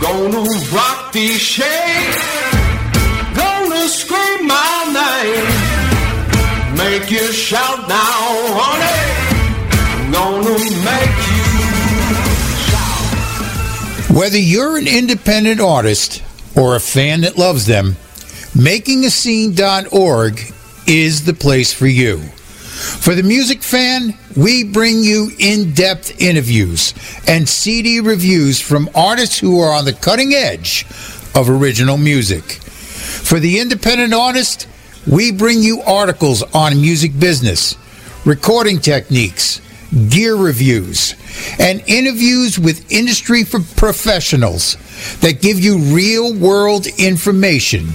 Gonna rock these shades. Gonna scream my name. Make you shout now, honey. Gonna make you shout. Whether you're an independent artist or a fan that loves them, MakingAScene.org is the place for you. For the music fan, we bring you in depth interviews and CD reviews from artists who are on the cutting edge of original music. For the independent artist, we bring you articles on music business, recording techniques, gear reviews, and interviews with industry professionals that give you real world information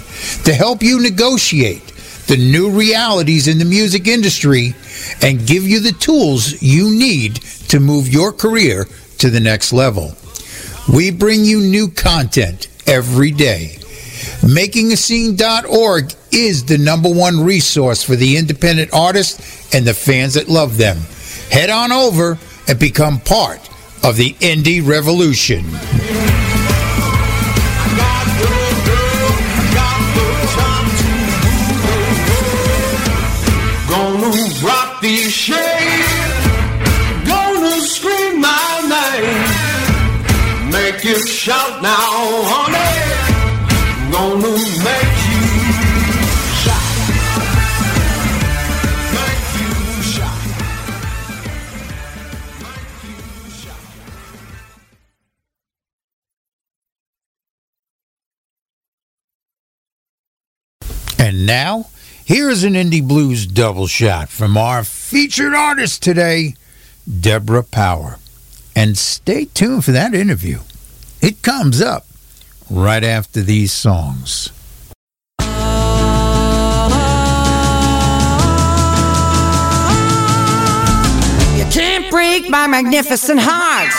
to help you negotiate the new realities in the music industry and give you the tools you need to move your career to the next level. We bring you new content every day. MakingAScene.org is the number one resource for the independent artists and the fans that love them. Head on over and become part of the indie revolution. Now, here is an indie blues double shot from our featured artist today, Deborah Power. And stay tuned for that interview. It comes up right after these songs. You can't break my magnificent heart.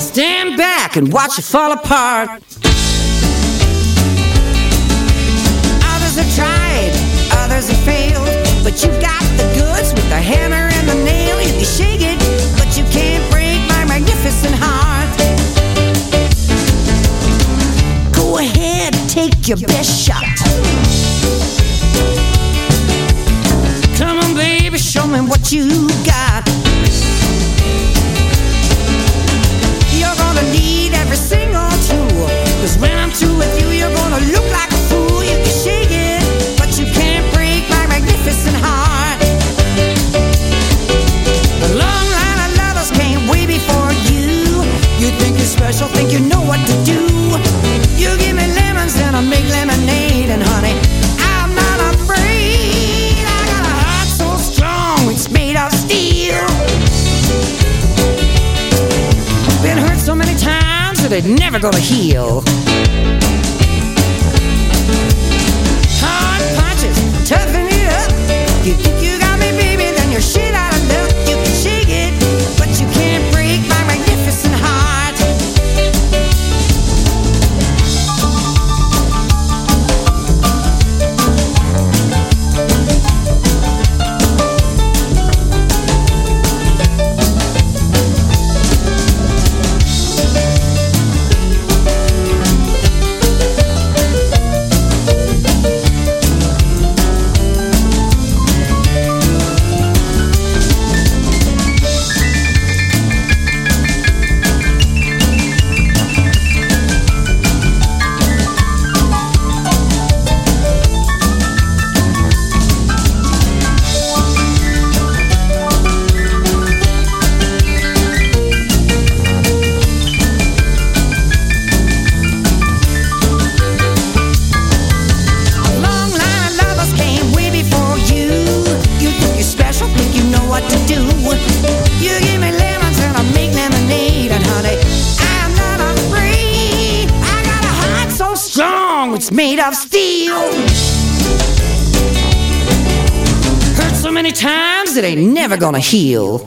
Stand back and watch it fall apart. Others have failed, but you got the goods with the hammer and the nail. You can shake it, but you can't break my magnificent heart. Go ahead, take your best shot. Come on, baby, show me what you got. You're gonna need every single it never gonna heal. Many times it ain't never gonna heal.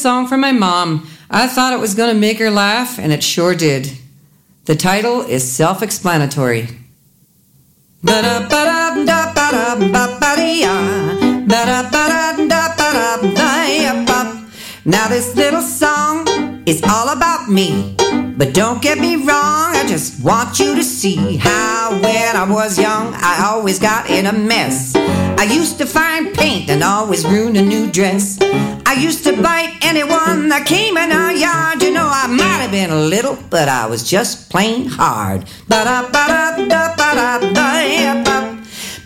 Song for my mom. I thought it was going to make her laugh, and it sure did. The title is self explanatory. Now, this little song is all about me. But don't get me wrong, I just want you to see how when I was young, I always got in a mess. I used to find paint and always ruin a new dress. I used to bite anyone that came in our yard. You know, I might have been a little, but I was just plain hard.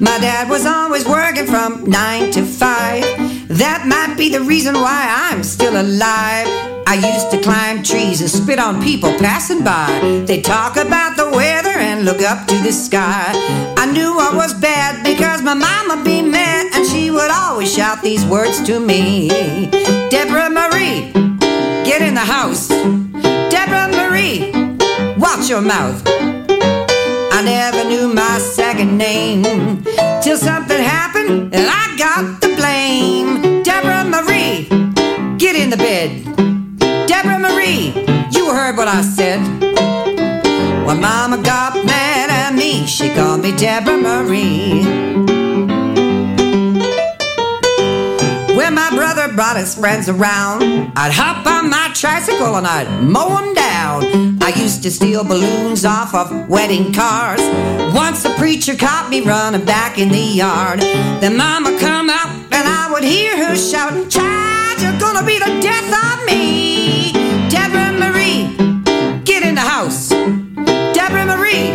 My dad was always working from nine to five. That might be the reason why I'm still alive. I used to climb trees and spit on people passing by. They talk about the weather and look up to the sky. I knew I was bad these words to me. Deborah Marie, get in the house. Deborah Marie, watch your mouth. I never knew my second name till something happened and I got the blame. Deborah Marie, get in the bed. Deborah Marie, you heard what I said. When Mama got mad at me, she called me Deborah Marie. Brother his friends around, I'd hop on my tricycle and I'd mow them down. I used to steal balloons off of wedding cars. Once the preacher caught me running back in the yard. Then Mama come out and I would hear her shouting, Child, you're gonna be the death of me. Deborah Marie, get in the house. Deborah Marie,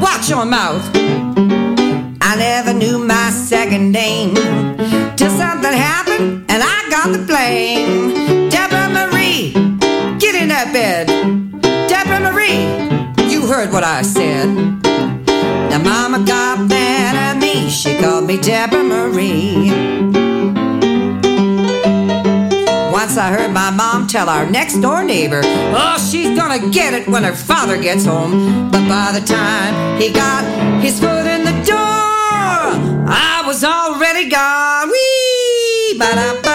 watch your mouth. I never knew my second name till something happened and I got the blame. Deborah Marie, get in that bed. Deborah Marie, you heard what I said. Now Mama got mad at me, she called me Deborah Marie. Once I heard my mom tell our next door neighbor, oh, she's gonna get it when her father gets home. But by the time he got his foot in the door, I was already gone. Wee! Ba-da-ba-da-ba-ba-da-ba-ba-dee-ya.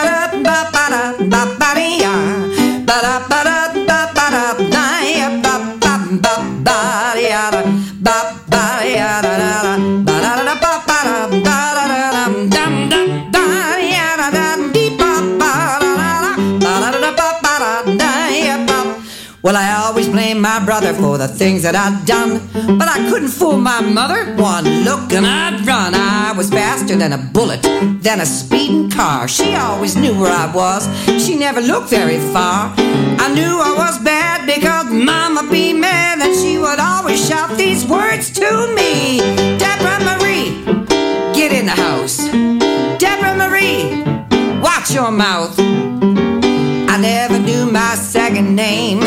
My brother for the things that I'd done, but I couldn't fool my mother. One look and I'd run. I was faster than a bullet, than a speeding car. She always knew where I was. She never looked very far. I knew I was bad because Mama be mad, and she would always shout these words to me. Deborah Marie, get in the house. Deborah Marie, watch your mouth. I never knew my second name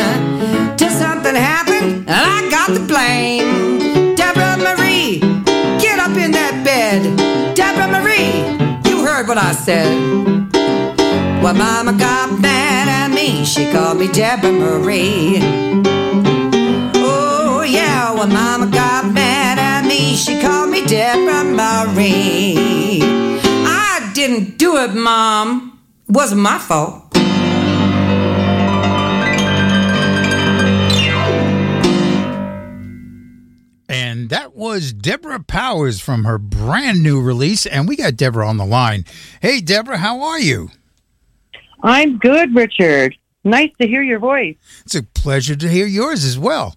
something happened and I got the blame. Deborah Marie, get up in that bed. Deborah Marie, you heard what I said. When Mama got mad at me, she called me Deborah Marie. Oh yeah, when Mama got mad at me, she called me Deborah Marie. I didn't do it, Mom. It wasn't my fault. And that was Deborah Powers from her brand new release. And we got Deborah on the line. Hey, Deborah, how are you? I'm good, Richard. Nice to hear your voice. It's a pleasure to hear yours as well.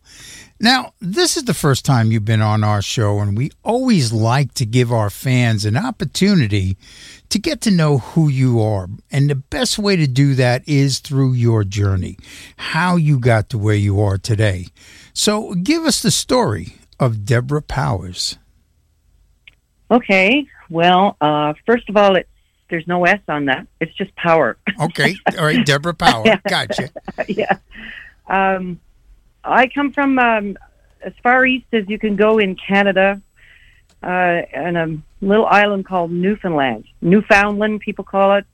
Now, this is the first time you've been on our show, and we always like to give our fans an opportunity to get to know who you are. And the best way to do that is through your journey, how you got to where you are today. So, give us the story of Deborah Powers. Okay. Well, uh, first of all, it's there's no S on that. It's just power. Okay. All right. Deborah Power. Gotcha. yeah. Um, I come from um, as far east as you can go in Canada, uh, and a little island called Newfoundland. Newfoundland, people call it.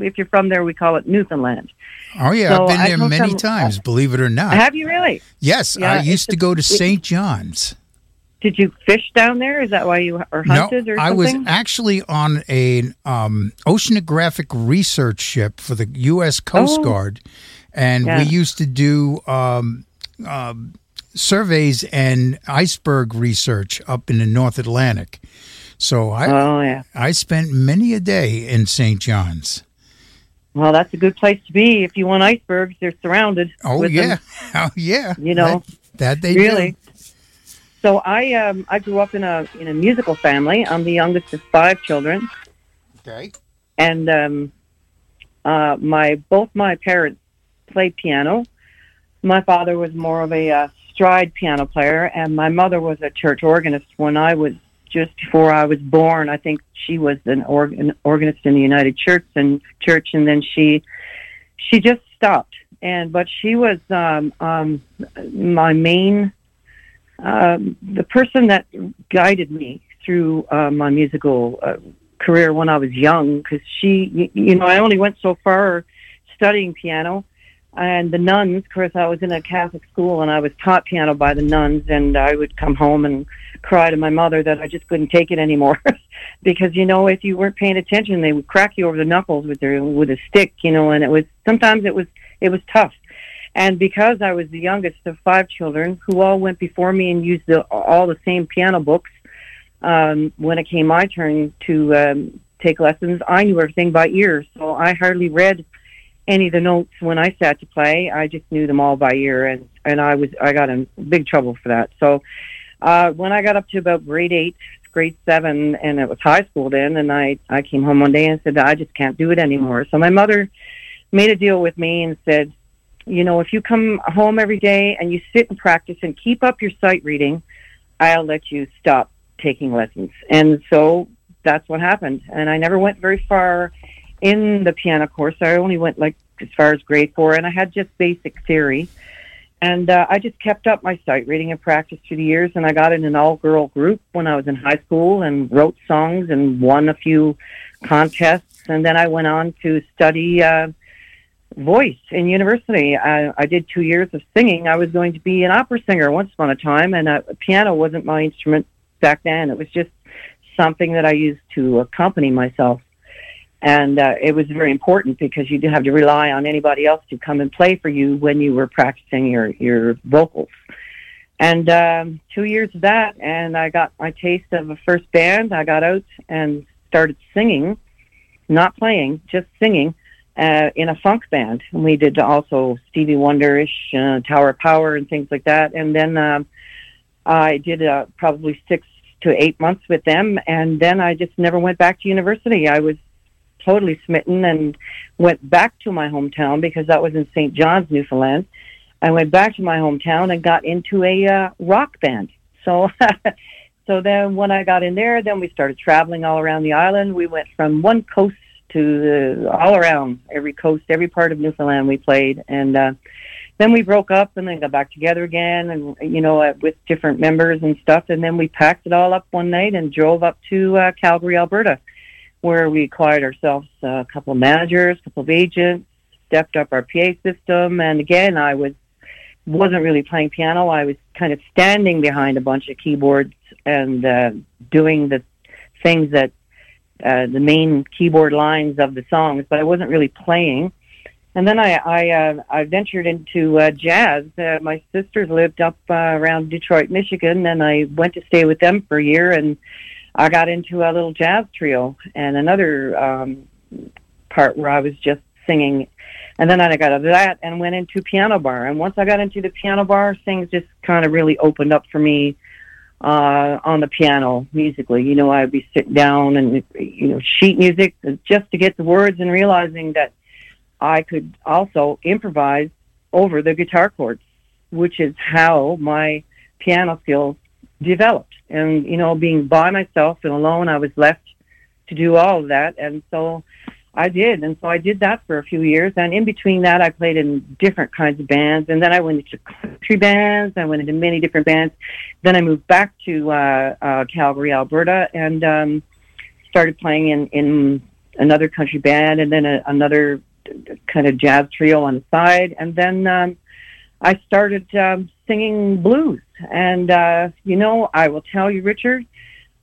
If you're from there, we call it Newfoundland. Oh, yeah. So I've been there many from- times, believe it or not. Have you really? yes. Yeah, I used to go to St. John's. Did you fish down there? Is that why you or No, hunted or something? I was actually on an um, oceanographic research ship for the U.S. Coast Oh. Guard, and Yeah. we used to do um, um, surveys and iceberg research up in the North Atlantic. So I Oh yeah. I spent many a day in St. John's. Well, that's a good place to be if you want icebergs. They're surrounded. Oh with yeah, them. oh yeah. You know, that, that they really. do. So I um I grew up in a in a musical family. I'm the youngest of five children, Okay. and um, uh, my both my parents played piano. My father was more of a uh, stride piano player, and my mother was a church organist. When I was just before I was born, I think she was an, org- an organist in the United Church and church, and then she she just stopped. And but she was um, um, my main um, the person that guided me through uh, my musical uh, career when I was young because she, you know, I only went so far studying piano. And the nuns, of course, I was in a Catholic school and I was taught piano by the nuns. And I would come home and cry to my mother that I just couldn't take it anymore. because, you know, if you weren't paying attention, they would crack you over the knuckles with their, with a stick, you know, and it was, sometimes it was, it was tough. And because I was the youngest of five children who all went before me and used the, all the same piano books, um, when it came my turn to um, take lessons, I knew everything by ear. So I hardly read any of the notes when I sat to play. I just knew them all by ear, and and I was I got in big trouble for that. So uh, when I got up to about grade eight, grade seven, and it was high school then, and I I came home one day and said I just can't do it anymore. So my mother made a deal with me and said, you know, if you come home every day and you sit and practice and keep up your sight reading, I'll let you stop taking lessons. And so that's what happened. And I never went very far in the piano course. I only went like as far as grade four, and I had just basic theory. And uh, I just kept up my sight reading and practice through the years. And I got in an all girl group when I was in high school and wrote songs and won a few contests. And then I went on to study uh, voice in university. I, I did two years of singing. I was going to be an opera singer once upon a time, and uh, piano wasn't my instrument back then. It was just something that I used to accompany myself. And uh, it was very important because you did have to rely on anybody else to come and play for you when you were practicing your, your vocals. And um, two years of that, and I got my taste of a first band. I got out and started singing, not playing, just singing uh, in a funk band. And we did also Stevie Wonder-ish, uh, Tower of Power, and things like that. And then um, I did uh, probably six to eight months with them, and then I just never went back to university. I was totally smitten and went back to my hometown because that was in St. John's, Newfoundland. I went back to my hometown and got into a uh, rock band. So, so then when I got in there, then we started traveling all around the island. We went from one coast to the, all around every coast, every part of Newfoundland we played, and uh, then we broke up and then got back together again, and you know uh, with different members and stuff. And then we packed it all up one night and drove up to uh, Calgary, Alberta, where we acquired ourselves a couple of managers, a couple of agents, stepped up our PA system, and again I was wasn't really playing piano. I was kind of standing behind a bunch of keyboards and uh, doing the things that uh, the main keyboard lines of the songs, but I wasn't really playing. And then I I, uh, I ventured into uh, jazz. Uh, my sisters lived up uh, around Detroit, Michigan, and I went to stay with them for a year, and I got into a little jazz trio and another um, part where I was just singing. And then I got out of that and went into piano bar. And once I got into the piano bar, things just kind of really opened up for me uh, on the piano musically. You know, I'd be sitting down and, you know, sheet music just to get the words and realizing that I could also improvise over the guitar chords, which is how my piano skills developed. And, you know, being by myself and alone, I was left to do all of that. And so I did. And so I did that for a few years. And in between that, I played in different kinds of bands. And then I went into country bands. I went into many different bands. Then I moved back to uh, uh, Calgary, Alberta, and um, started playing in, in another country band and then a, another kind of jazz trio on the side. And then um, I started um, singing blues And, uh, you know, I will tell you, Richard,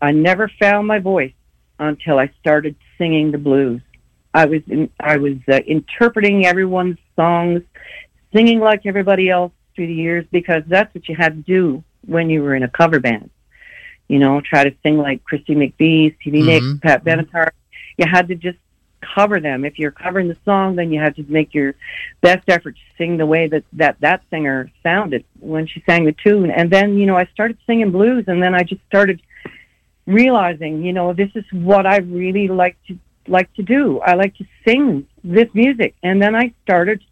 I never found my voice until I started singing the blues. I was in, I was uh, interpreting everyone's songs, singing like everybody else through the years because that's what you had to do when you were in a cover band. You know, try to sing like Christy McVie, Stevie Mhm. Nicks, Pat Benatar. You had to just cover them. If you're covering the song, then you had to make your best effort to sing the way that that that singer sounded when she sang the tune. And then, you know, I started singing blues, and then I just started realizing, you know, this is what I really like to like to do. I like to sing this music, and then I started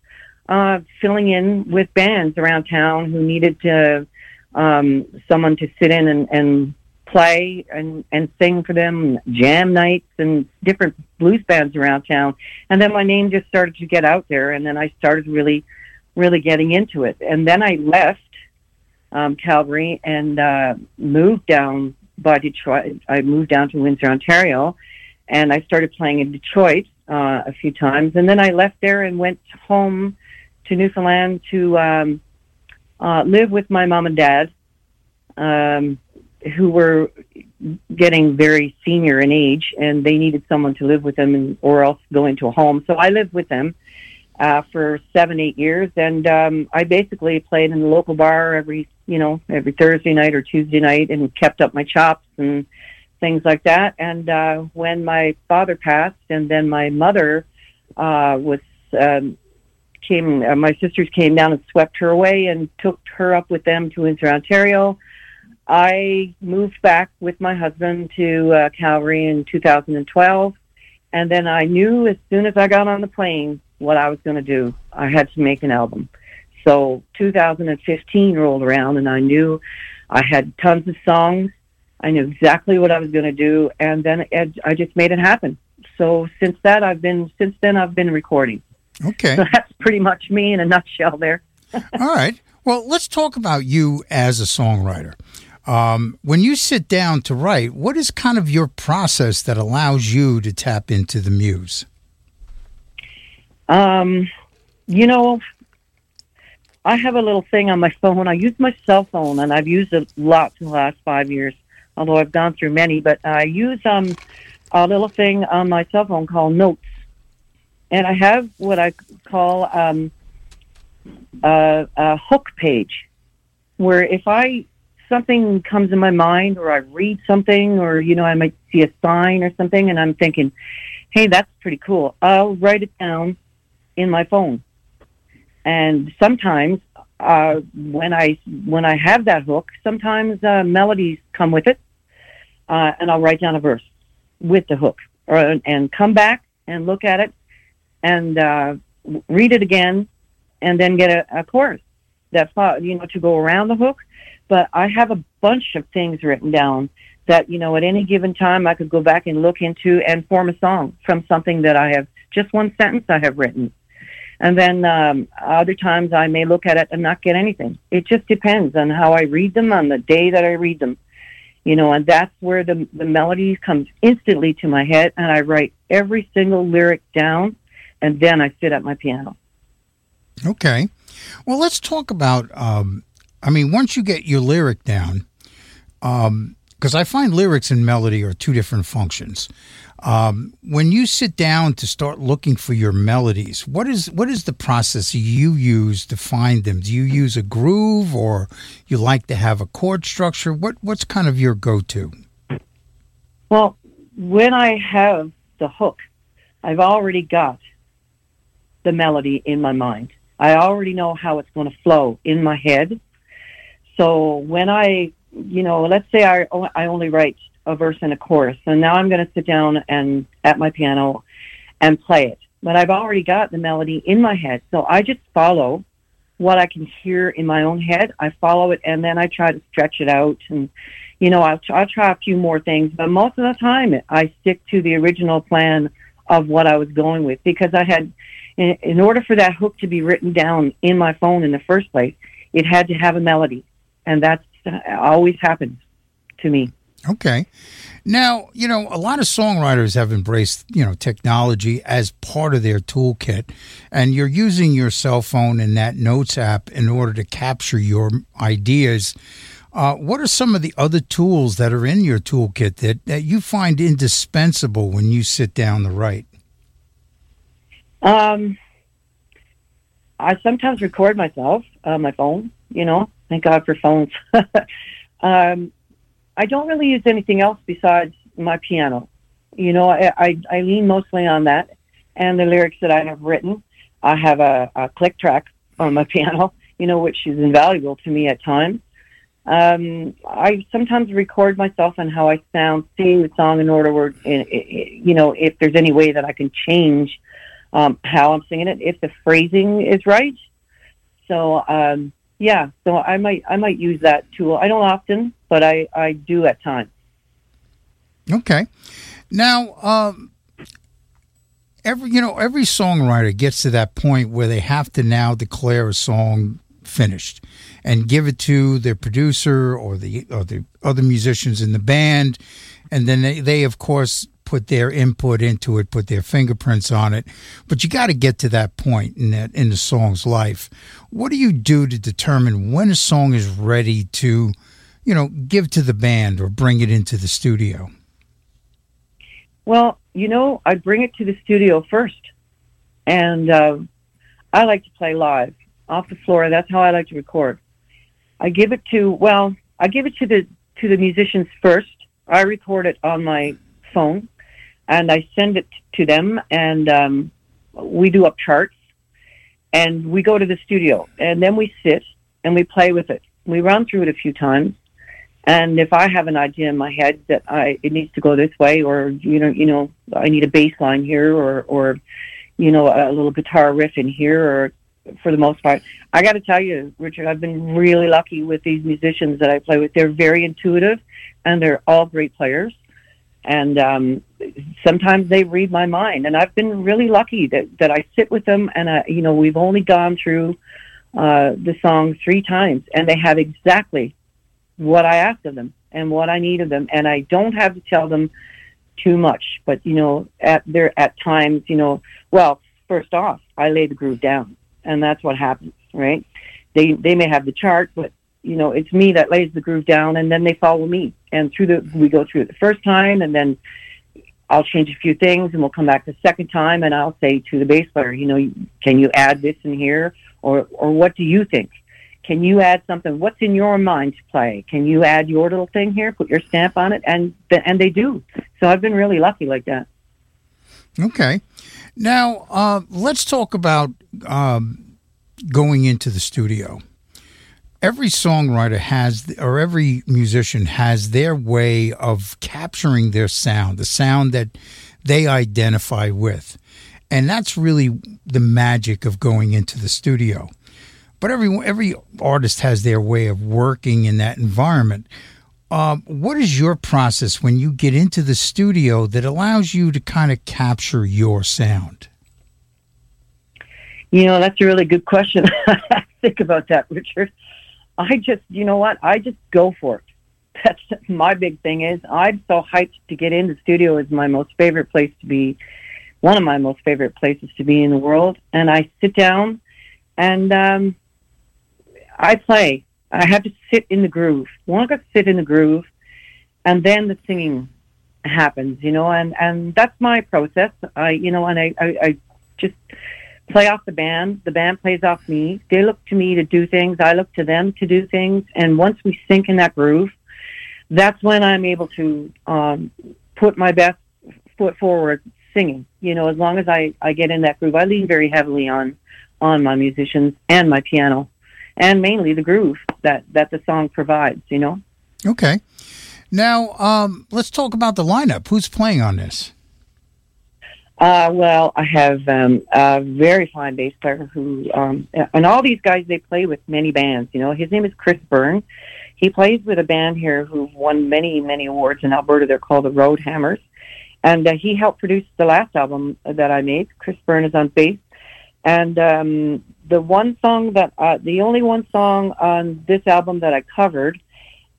uh, filling in with bands around town who needed to, um, someone to sit in and, and play and, and sing for them, jam nights and different blues bands around town. And then my name just started to get out there, and then I started really, really getting into it. And then I left um, Calgary and uh, moved down by Detroit. I moved down to Windsor, Ontario, and I started playing in Detroit uh, a few times. And then I left there and went home to Newfoundland to um, uh, live with my mom and dad, um, who were getting very senior in age, and they needed someone to live with them, and, or else go into a home. So I lived with them uh, for seven, eight years, and um, I basically played in the local bar every, you know, every Thursday night or Tuesday night, and kept up my chops and things like that. And uh, when my father passed, and then my mother uh, was um, came, uh, my sisters came down and swept her away and took her up with them to Windsor, Ontario. I moved back with my husband to uh, Calgary in 2012, and then I knew as soon as I got on the plane what I was going to do. I had to make an album. So 2015 rolled around, and I knew I had tons of songs. I knew exactly what I was going to do, and then it, I just made it happen. So since that, I've been since then I've been recording. Okay. So that's pretty much me in a nutshell. There. All right. Well, let's talk about you as a songwriter. Um, when you sit down to write, what is kind of your process that allows you to tap into the muse? Um, you know, I have a little thing on my phone. I use my cell phone, and I've used it lots in the last five years. Although I've gone through many, but I use um a little thing on my cell phone called Notes, and I have what I call um a, a hook page, where if I something comes in my mind, or I read something, or you know I might see a sign or something, and I'm thinking, hey, that's pretty cool. I'll write it down in my phone. And sometimes uh, when I when I have that hook, sometimes uh, melodies come with it, uh, and I'll write down a verse with the hook, or and come back and look at it, and uh, read it again, and then get a, a chorus that you know to go around the hook. But I have a bunch of things written down that you know at any given time I could go back and look into and form a song from something that I have just one sentence I have written. And then um, other times I may look at it and not get anything. It just depends on how I read them, on the day that I read them. You know, and that's where the the melody comes instantly to my head, and I write every single lyric down, and then I sit at my piano. Okay. Well, let's talk about. Um, I mean, once you get your lyric down, because I find lyrics and melody are two different functions. Um, when you sit down to start looking for your melodies, what is what is the process you use to find them? Do you use a groove, or you like to have a chord structure? What what's kind of your go to? Well, when I have the hook, I've already got the melody in my mind. I already know how it's going to flow in my head. So when I, you know, let's say I, I only write a verse and a chorus, and now I'm going to sit down and at my piano and play it. But I've already got the melody in my head, so I just follow what I can hear in my own head. I follow it, and then I try to stretch it out, and you know, I'll, I'll try a few more things. But most of the time, I stick to the original plan of what I was going with because I had, in, in order for that hook to be written down in my phone in the first place, it had to have a melody, and that's always happens to me. Okay. Now, you know, a lot of songwriters have embraced, you know, technology as part of their toolkit, and you're using your cell phone and that notes app in order to capture your ideas. Uh, what are some of the other tools that are in your toolkit that, that you find indispensable when you sit down to write? Um, I sometimes record myself on my phone. You know, thank God for phones. um, I don't really use anything else besides my piano. You know, I, I, I lean mostly on that and the lyrics that I have written. I have a, a click track on my piano, you know, which is invaluable to me at times. Um, I sometimes record myself and how I sound, singing the song in order where, you know, if there's any way that I can change um, how I'm singing it, if the phrasing is right. So, um, yeah, so I might I might use that tool. I don't often, but I I do at times. Okay. Now, um, every you know every songwriter gets to that point where they have to now declare a song finished and give it to their producer or the or the other musicians in the band and then they, they of course put their input into it put their fingerprints on it but you got to get to that point in that in the song's life what do you do to determine when a song is ready to you know give to the band or bring it into the studio Well, you know, I bring it to the studio first, and uh, I like to play live off the floor. That's how I like to record. I give it to well, I give it to the to the musicians first. I record it on my phone, and I send it to them, and um, we do up charts, and we go to the studio, and then we sit and we play with it. We run through it a few times, and if I have an idea in my head that I it needs to go this way, or you know, you know, I need a bass line here, or or you know, a little guitar riff in here, or for the most part, I got to tell you, Richard, I've been really lucky with these musicians that I play with. They're very intuitive, and they're all great players. And um, sometimes they read my mind, and I've been really lucky that that I sit with them, and I, you know, we've only gone through uh, the song three times, and they have exactly what I asked of them and what I need of them, and I don't have to tell them too much. But you know, at there at times, you know, well, first off, I lay the groove down, and that's what happens, right? They they may have the chart, but you know, it's me that lays the groove down, and then they follow me, and through the we go through it the first time, and then I'll change a few things, and we'll come back the second time, and I'll say to the bass player, you know, can you add this in here, or or what do you think? Can you add something? What's in your mind to play? Can you add your little thing here? Put your stamp on it, and and they do. So I've been really lucky like that. Okay. Now, uh, let's talk about um, going into the studio. Every songwriter has, or every musician has their way of capturing their sound, the sound that they identify with. And that's really the magic of going into the studio. But every every artist has their way of working in that environment. Um, what is your process when you get into the studio that allows you to kind of capture your sound? You know, that's a really good question. Think about that, Richard. I just, you know what? I just go for it. That's my big thing is I'm so hyped to get in the studio is my most favorite place to be, one of my most favorite places to be in the world. And I sit down and um, I play. I have to sit in the groove. Once I sit in the groove, and then the singing happens, you know, and and that's my process. I, you know, and I, I, I just play off the band. The band plays off me. They look to me to do things. I look to them to do things. And once we sink in that groove, that's when I'm able to um, put my best foot forward singing. You know, as long as I, I get in that groove, I lean very heavily on on my musicians and my piano, and mainly the groove that that the song provides. You know. Okay. Now, um, let's talk about the lineup. Who's playing on this? Uh, well, I have um, a very fine bass player who, um, and all these guys they play with many bands. You know, his name is Chris Byrne. He plays with a band here who've won many, many awards in Alberta. They're called the Road Hammers, and uh, he helped produce the last album that I made. Chris Byrne is on bass, and um, the one song that, uh, the only one song on this album that I covered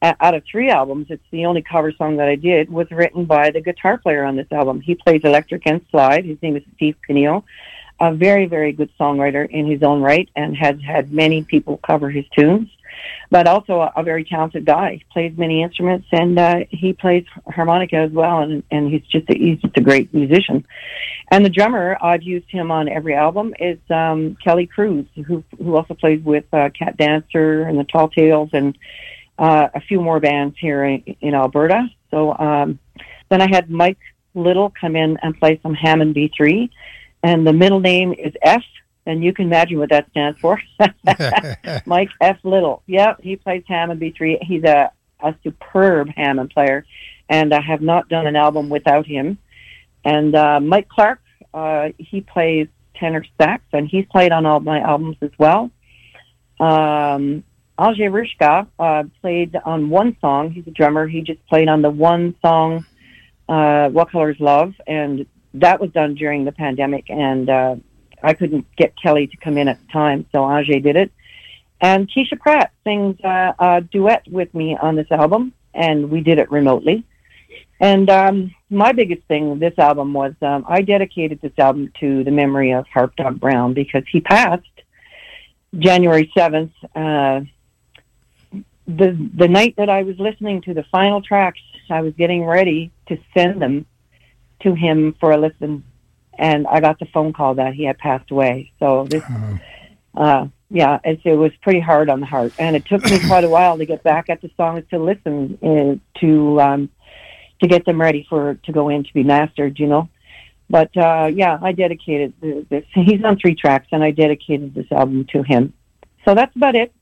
out of three albums, it's the only cover song that I did, was written by the guitar player on this album. He plays electric and slide. His name is Steve Pineo, a very, very good songwriter in his own right and has had many people cover his tunes. but also a, a very talented guy. He plays many instruments and uh, he plays harmonica as well, and and he's just a, he's just a great musician. And the drummer, I've used him on every album, is um, Kelly Cruz, who who also plays with uh, Kat Danser and the Tall Tales and uh, a few more bands here in, in Alberta. So um, then I had Mike Little come in and play some Hammond B3, and the middle name is F, and you can imagine what that stands for. Mike F. Little. Yep, he plays Hammond B3. He's a, a superb Hammond player, and I have not done an album without him. And uh, Mike Clark, uh, he plays tenor sax, and he's played on all my albums as well. Um, Ajay Rishka uh, played on one song. He's a drummer. He just played on the one song, uh, "What Color Is Love," and that was done during the pandemic. And uh, I couldn't get Kelly to come in at the time, so Ajay did it. And Keisha Pratt sings uh, a duet with me on this album, and we did it remotely. And um, my biggest thing this album was um, I dedicated this album to the memory of Harp Dog Brown because he passed January seventh. Uh, the the night that I was listening to the final tracks, I was getting ready to send them to him for a listen, and I got the phone call that he had passed away. So this, uh, yeah, it, it was pretty hard on the heart, and it took me quite a while to get back at the songs to listen uh, to um, to get them ready for to go in to be mastered. You know. But uh, yeah, I dedicated this. He's on three tracks, and I dedicated this album to him. So that's about it.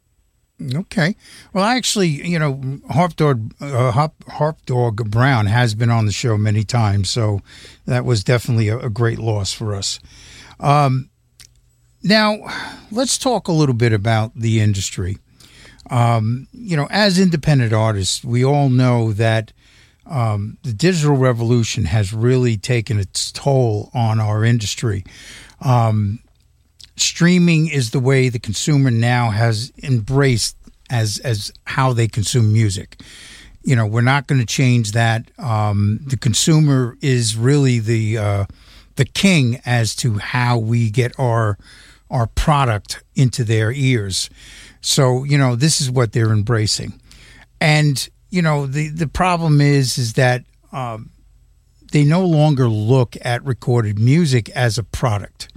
Okay. Well, actually, you know, Harp Dog, uh, Harp, Harp Dog Brown has been on the show many times, so that was definitely a, a great loss for us. Um, now, let's talk a little bit about the industry. Um, you know, as independent artists, we all know that um, the digital revolution has really taken its toll on our industry. Um, streaming is the way the consumer now has embraced as as how they consume music. You know, we're not going to change that. Um, the consumer is really the uh, the king as to how we get our our product into their ears. So you know, this is what they're embracing, and you know, the the problem is is that um, they no longer look at recorded music as a product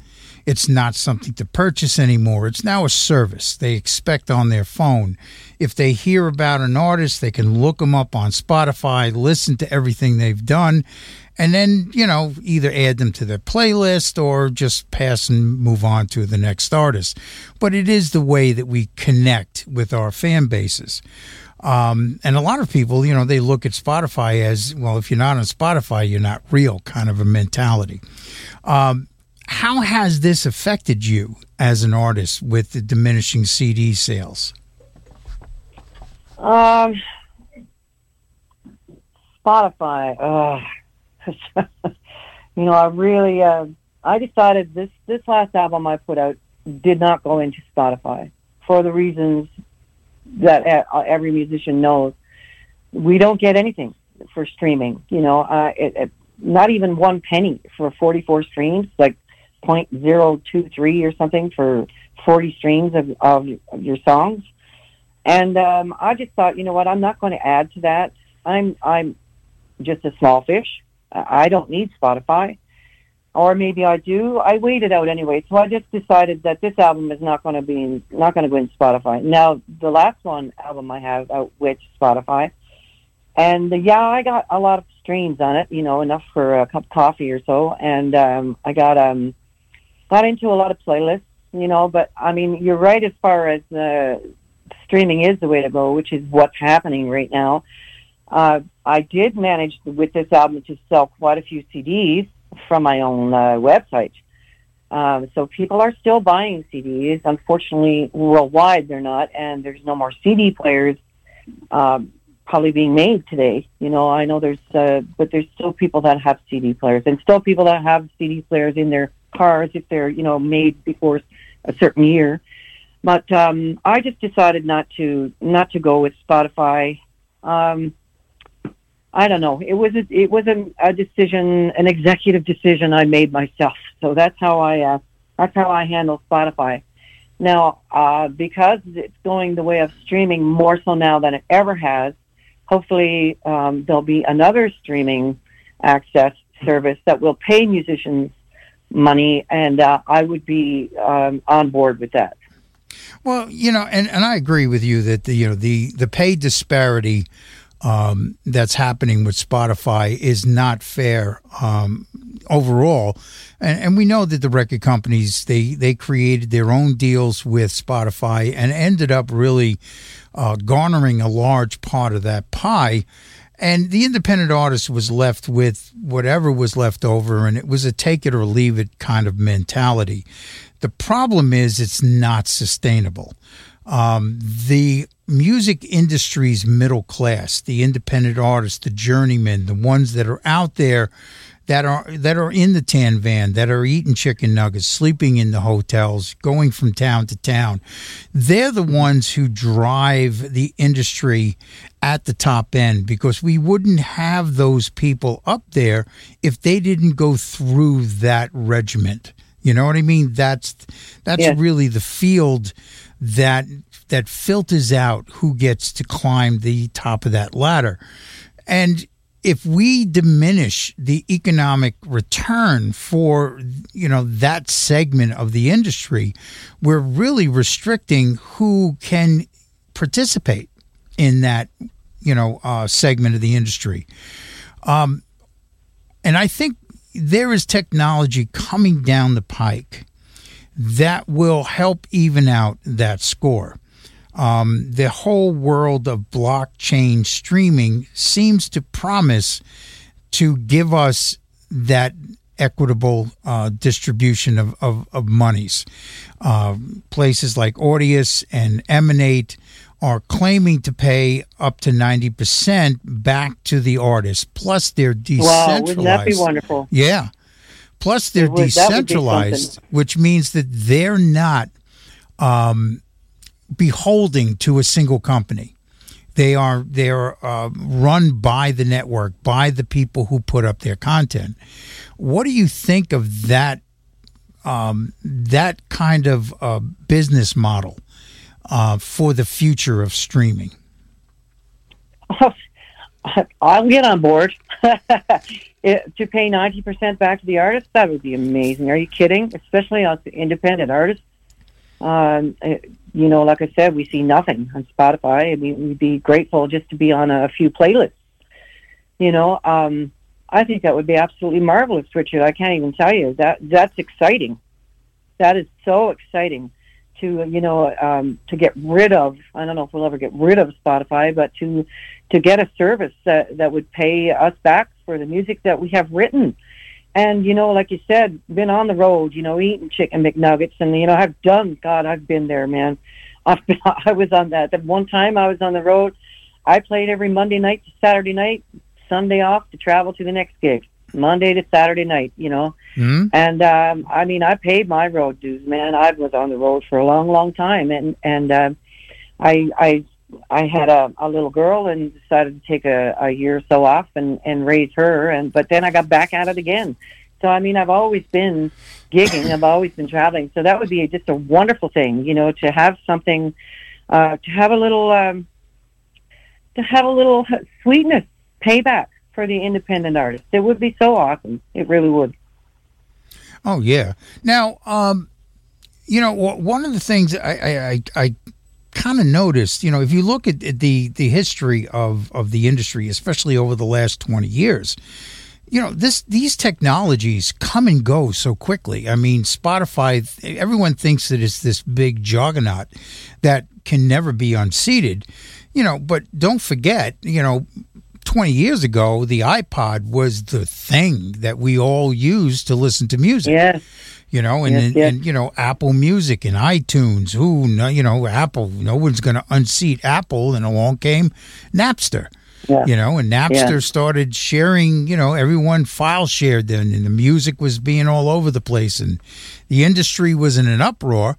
it's not something to purchase anymore. It's now a service they expect on their phone. If they hear about an artist, they can look them up on Spotify, listen to everything they've done, and then, you know, either add them to their playlist or just pass and move on to the next artist. But it is the way that we connect with our fan bases. Um, and a lot of people, you know, they look at Spotify as well, if you're not on Spotify, you're not real kind of a mentality. Um, how has this affected you as an artist with the diminishing CD sales? Um, Spotify. Uh, you know, I really, uh, I decided this this last album I put out did not go into Spotify for the reasons that uh, every musician knows. We don't get anything for streaming. You know, uh, it, it, not even one penny for 44 streams. Like 0.023 or something for 40 streams of, of, of your songs. And um, I just thought, you know what, I'm not going to add to that. I'm I'm just a small fish. I don't need Spotify. Or maybe I do. I waited out anyway, so I just decided that this album is not going to be not going to go in Spotify. Now, the last one album I have out with Spotify, and uh, yeah, I got a lot of streams on it. You know, enough for a cup of coffee or so. And um, I got um, got into a lot of playlists, you know, but I mean, you're right as far as uh, streaming is the way to go, which is what's happening right now. Uh, I did manage with this album to sell quite a few CDs from my own uh, website. Um, so people are still buying CDs. Unfortunately, worldwide they're not, and there's no more CD players um, probably being made today. You know, I know there's, uh, but there's still people that have CD players, and still people that have CD players in their cars if they're you know made before a certain year. But um, I just decided not to not to go with Spotify. Um, I don't know. It was a, it was a, a decision, an executive decision I made myself. So that's how I uh, that's how I handle Spotify. Now, uh, because it's going the way of streaming more so now than it ever has, hopefully um, there'll be another streaming access service that will pay musicians money, and uh, I would be um, on board with that. Well, you know, and, and I agree with you that the you know the the pay disparity um, that's happening with Spotify is not fair um, overall, and, and we know that the record companies they they created their own deals with Spotify and ended up really uh, garnering a large part of that pie. And the independent artist was left with whatever was left over, and it was a take it or leave it kind of mentality. The problem is it's not sustainable. Um, the music industry's middle class, the independent artists, the journeymen, the ones that are out there that are that are in the tan van, that are eating chicken nuggets, sleeping in the hotels, going from town to town. They're the ones who drive the industry at the top end because we wouldn't have those people up there if they didn't go through that regiment. You know what I mean? That's that's Yes. really the field that that filters out who gets to climb the top of that ladder. And if we diminish the economic return for you know that segment of the industry, we're really restricting who can participate in that you know uh, segment of the industry. Um, and I think there is technology coming down the pike that will help even out that score. Um, the whole world of blockchain streaming seems to promise to give us that equitable uh, distribution of, of, of monies. Uh, places like Audius and Emanate are claiming to pay up to 90% back to the artist, plus they're decentralized. Wow, wouldn't that be wonderful? Yeah. Plus, they're would- that would be decentralized, which means that they're not um, beholding to a single company. They are they are uh, run by the network, by the people who put up their content. What do you think of that? Um, that kind of uh, business model uh, for the future of streaming. I'll get on board. it, to pay 90% back to the artist, that would be amazing. Are you kidding? Especially us independent artists. Um, eh, you know, like I said, we see nothing on Spotify. I mean, we'd be grateful just to be on a few playlists. You know, um, I think that would be absolutely marvelous, Richard. I can't even tell you that that's exciting. That is so exciting to you know um, to get rid of. I don't know if we'll ever get rid of Spotify, but to to get a service that that would pay us back for the music that we have written. And you know, like you said, been on the road, you know, eating chicken McNuggets, and you know, I've done. God, I've been there, man. I've been, I was on that. The one time I was on the road, I played every Monday night to Saturday night, Sunday off to travel to the next gig. Monday to Saturday night, you know. Hmm? And um, I mean, I paid my road dues, man. I was on the road for a long, long time, and and uh, I I I had a, a little girl and decided to take a, a year or so off and and raise her, and but then I got back at it again. So I mean, I've always been gigging. I've always been traveling. So that would be just a wonderful thing, you know, to have something, uh, to have a little, um, to have a little sweetness payback for the independent artist. It would be so awesome. It really would. Oh yeah. Now, um, you know, one of the things I I, I, I kind of noticed, you know, if you look at the the history of of the industry, especially over the last twenty years, you know, this these technologies come and go so quickly. I mean, Spotify, everyone thinks that it's this big juggernaut that can never be unseated, you know, but don't forget, you know, 20 years ago, the iPod was the thing that we all used to listen to music Yes. You know, and, Yes, and, yes. and you know, Apple Music and iTunes. Who, no, you know, Apple. No one's going to unseat Apple. And along came Napster. Yeah. You know, and Napster Yeah. started sharing. You know, everyone file shared then, and the music was being all over the place, and the industry was in an uproar.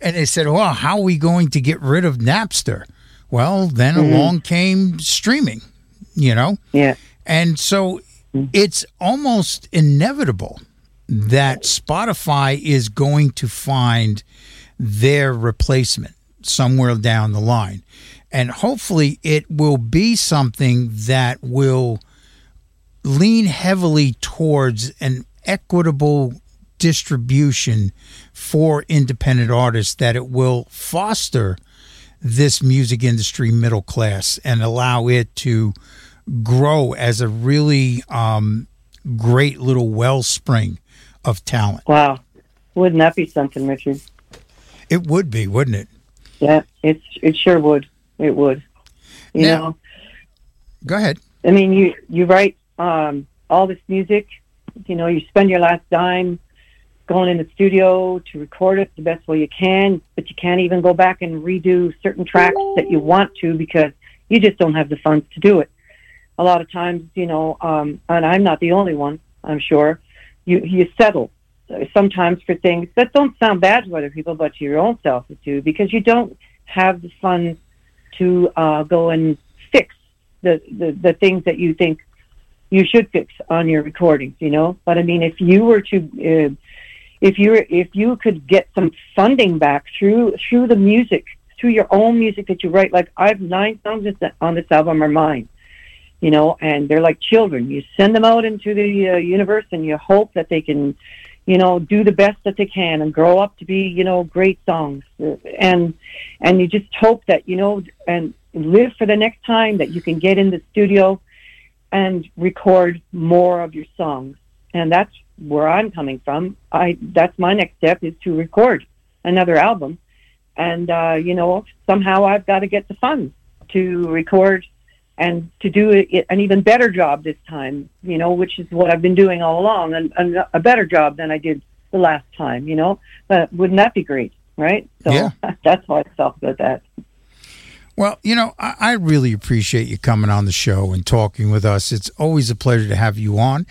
And they said, "Well, how are we going to get rid of Napster?" Well, then Mm-hmm. along came streaming. You know, Yeah. and so it's almost inevitable that Spotify is going to find their replacement somewhere down the line. And hopefully it will be something that will lean heavily towards an equitable distribution for independent artists that it will foster this music industry middle class and allow it to grow as a really um, great little wellspring of talent. Wow. Wouldn't that be something, Richard? It would be, wouldn't it? Yeah, it's it sure would. It would. You Now- know, Go ahead. I mean, you you write um, all this music. You know, you spend your last dime going in the studio to record it the best way you can, but you can't even go back and redo certain tracks that you want to because you just don't have the funds to do it. A lot of times, you know, um, and I'm not the only one. I'm sure you you settle sometimes for things that don't sound bad to other people, but to your own self too, because you don't have the funds to uh, go and fix the, the the things that you think you should fix on your recordings. You know, but I mean, if you were to uh, if you were, if you could get some funding back through through the music, through your own music that you write, like I've nine songs on this album are mine you know, and they're like children. You send them out into the uh, universe and you hope that they can, you know, do the best that they can and grow up to be, you know, great songs. And and you just hope that, you know, and live for the next time that you can get in the studio and record more of your songs. And that's where I'm coming from. I that's my next step is to record another album. And uh, you know, somehow I've got to get the funds to record and to do it, an even better job this time, you know, which is what I've been doing all along, and, and a better job than I did the last time, you know. But wouldn't that be great, right? So Yeah. that's how I felt about that. Well, you know, I, I really appreciate you coming on the show and talking with us. It's always a pleasure to have you on.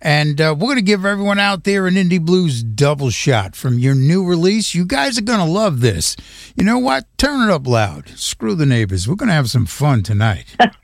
And uh, we're going to give everyone out there an Indie Blues double shot from your new release. You guys are going to love this. You know what? Turn it up loud. Screw the neighbors. We're going to have some fun tonight.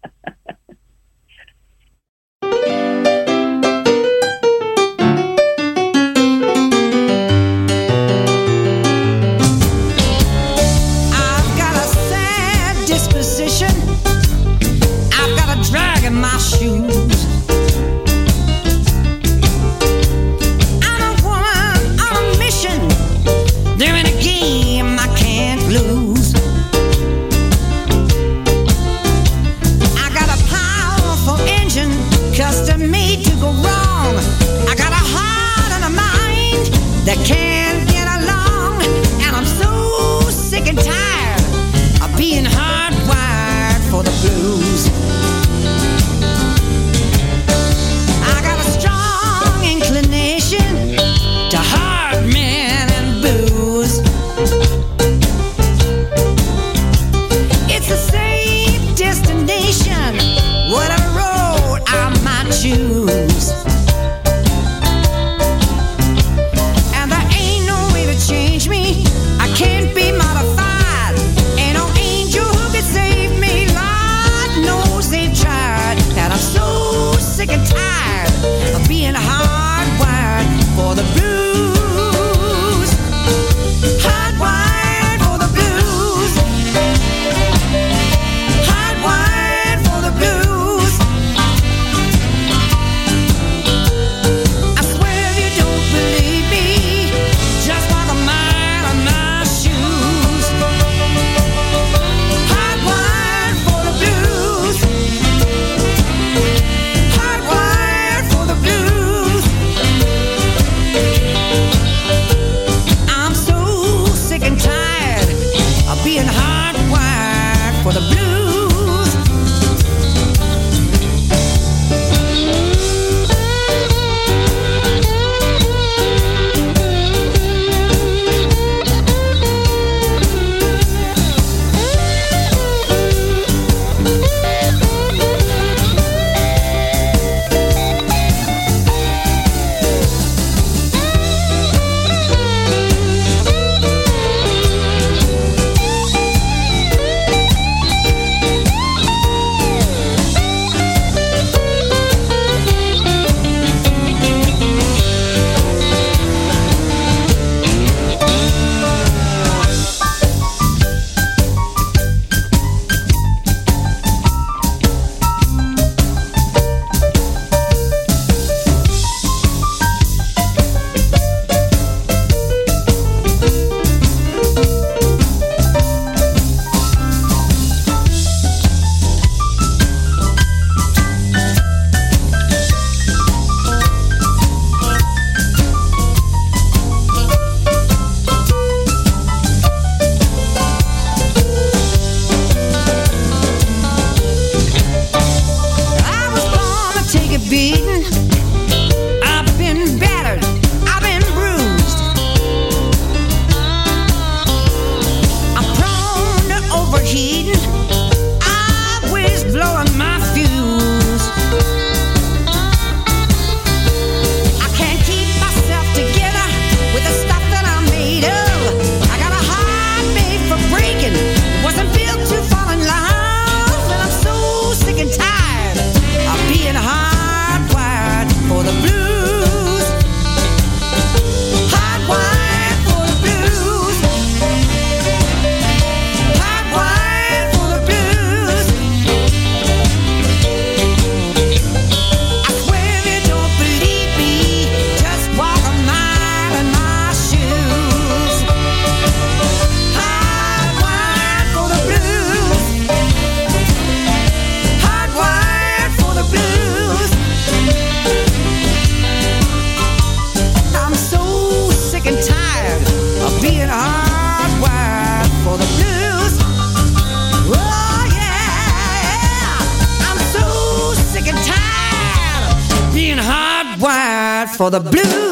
for the blues.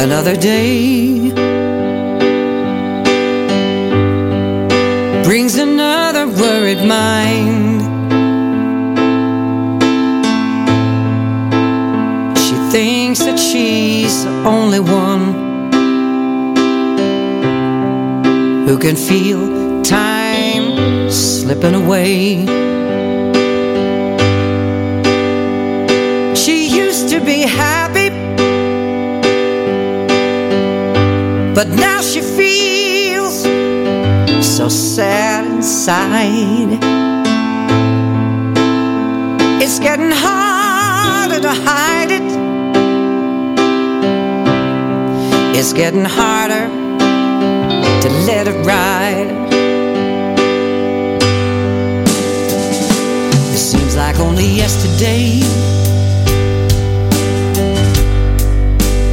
Another day only one who can feel time slipping away. She used to be happy, but now she feels so sad inside. It's getting harder to hide it. It's getting harder to let it ride. It seems like only yesterday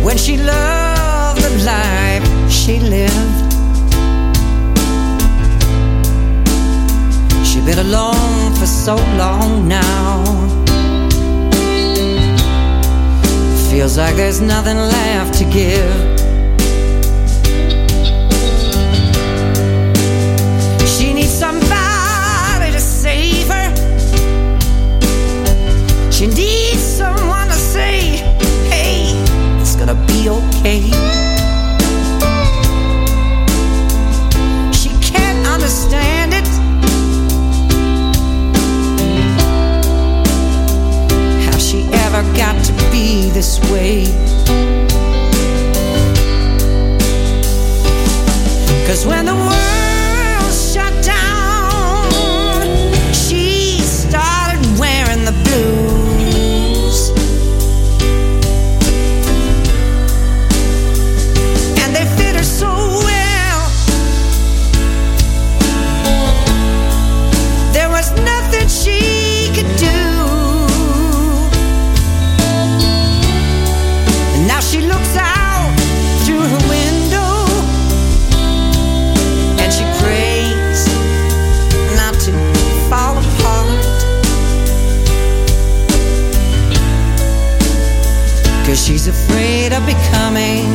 when she loved the life she lived. She's been alone for so long now. Feels like there's nothing left to give. She needs someone to say, hey, it's gonna be okay. She can't understand it. How she ever got to be this way. Cause when the world of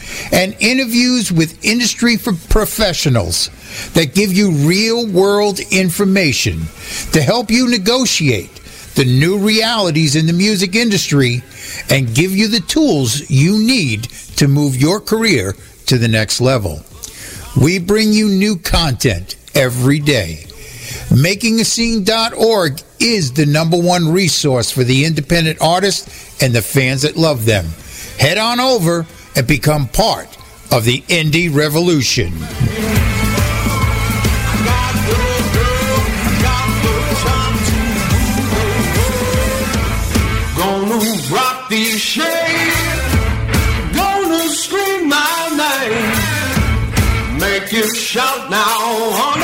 and interviews with industry professionals that give you real world information to help you negotiate the new realities in the music industry and give you the tools you need to move your career to the next level. We bring you new content every day. MakingAScene.org is the number one resource for the independent artists and the fans that love them. Head on over and become part of the indie revolution. Gonna rock these shades. Gonna scream my name. Make you shout now, honey.